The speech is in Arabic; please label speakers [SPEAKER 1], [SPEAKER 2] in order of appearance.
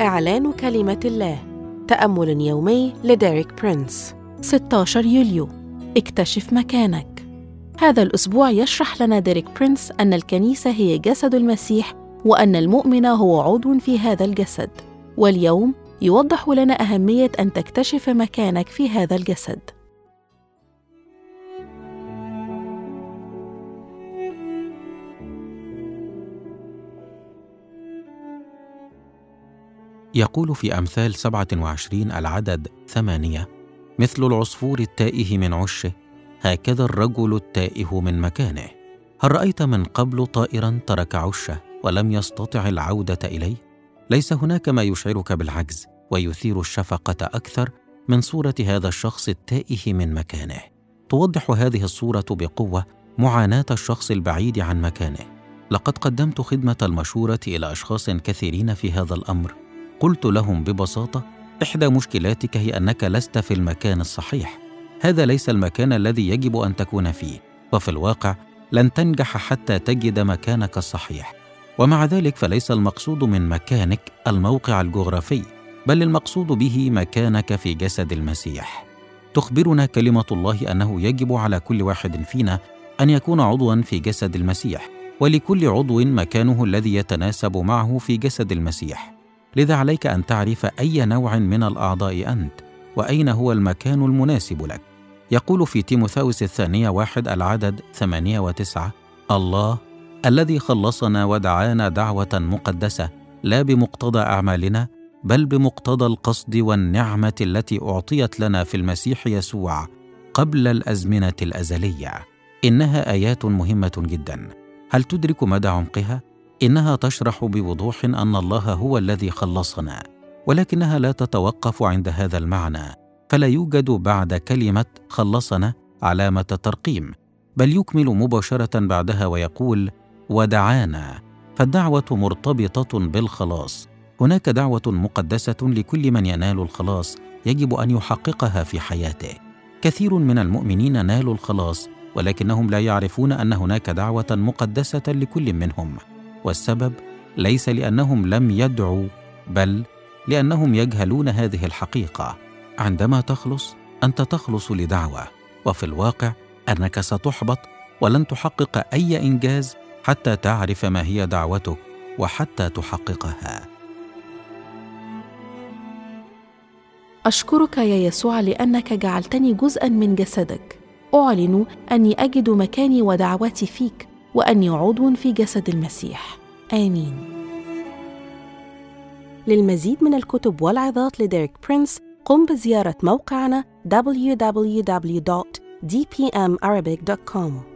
[SPEAKER 1] إعلان كلمة الله. تأمل يومي لديريك برينس. 16 يوليو. اكتشف مكانك. هذا الأسبوع يشرح لنا ديريك برينس أن الكنيسة هي جسد المسيح وأن المؤمن هو عضو في هذا الجسد. واليوم يوضح لنا أهمية أن تكتشف مكانك في هذا الجسد.
[SPEAKER 2] يقول في أمثال 27 العدد ثمانية مثل العصفور التائه من عشه هكذا الرجل التائه من مكانه. هل رأيت من قبل طائرا ترك عشه ولم يستطع العودة إليه؟ ليس هناك ما يشعرك بالعجز ويثير الشفقة أكثر من صورة هذا الشخص التائه من مكانه. توضح هذه الصورة بقوة معاناة الشخص البعيد عن مكانه. لقد قدمت خدمة المشورة إلى أشخاص كثيرين في هذا الأمر. قلت لهم ببساطة إحدى مشكلاتك هي أنك لست في المكان الصحيح. هذا ليس المكان الذي يجب أن تكون فيه وفي الواقع لن تنجح حتى تجد مكانك الصحيح. ومع ذلك فليس المقصود من مكانك الموقع الجغرافي بل المقصود به مكانك في جسد المسيح. تخبرنا كلمة الله أنه يجب على كل واحد فينا أن يكون عضوا في جسد المسيح ولكل عضو مكانه الذي يتناسب معه في جسد المسيح. لذا عليك أن تعرف أي نوع من الأعضاء أنت وأين هو المكان المناسب لك. يقول في تيموثاوس الثانية واحد العدد ثمانية وتسعة الله الذي خلصنا ودعانا دعوة مقدسة لا بمقتضى أعمالنا بل بمقتضى القصد والنعمة التي أعطيت لنا في المسيح يسوع قبل الأزمنة الأزلية. إنها آيات مهمة جدا. هل تدرك مدى عمقها؟ إنها تشرح بوضوح أن الله هو الذي خلصنا ولكنها لا تتوقف عند هذا المعنى فلا يوجد بعد كلمة خلصنا علامة ترقيم بل يكمل مباشرة بعدها ويقول ودعانا فالدعوة مرتبطة بالخلاص. هناك دعوة مقدسة لكل من ينال الخلاص يجب أن يحققها في حياته. كثير من المؤمنين نالوا الخلاص ولكنهم لا يعرفون أن هناك دعوة مقدسة لكل منهم. والسبب ليس لأنهم لم يدعوا بل لأنهم يجهلون هذه الحقيقة. عندما تخلص أنت تخلص لدعوة. وفي الواقع أنك ستحبط ولن تحقق أي إنجاز حتى تعرف ما هي دعوتك وحتى تحققها.
[SPEAKER 1] أشكرك يا يسوع لأنك جعلتني جزءا من جسدك. أعلن أني أجد مكاني ودعوتي فيك. واني عضو في جسد المسيح. آمين. للمزيد من الكتب والعظات لديريك برينس قم بزيارة موقعنا www.dpmarabic.com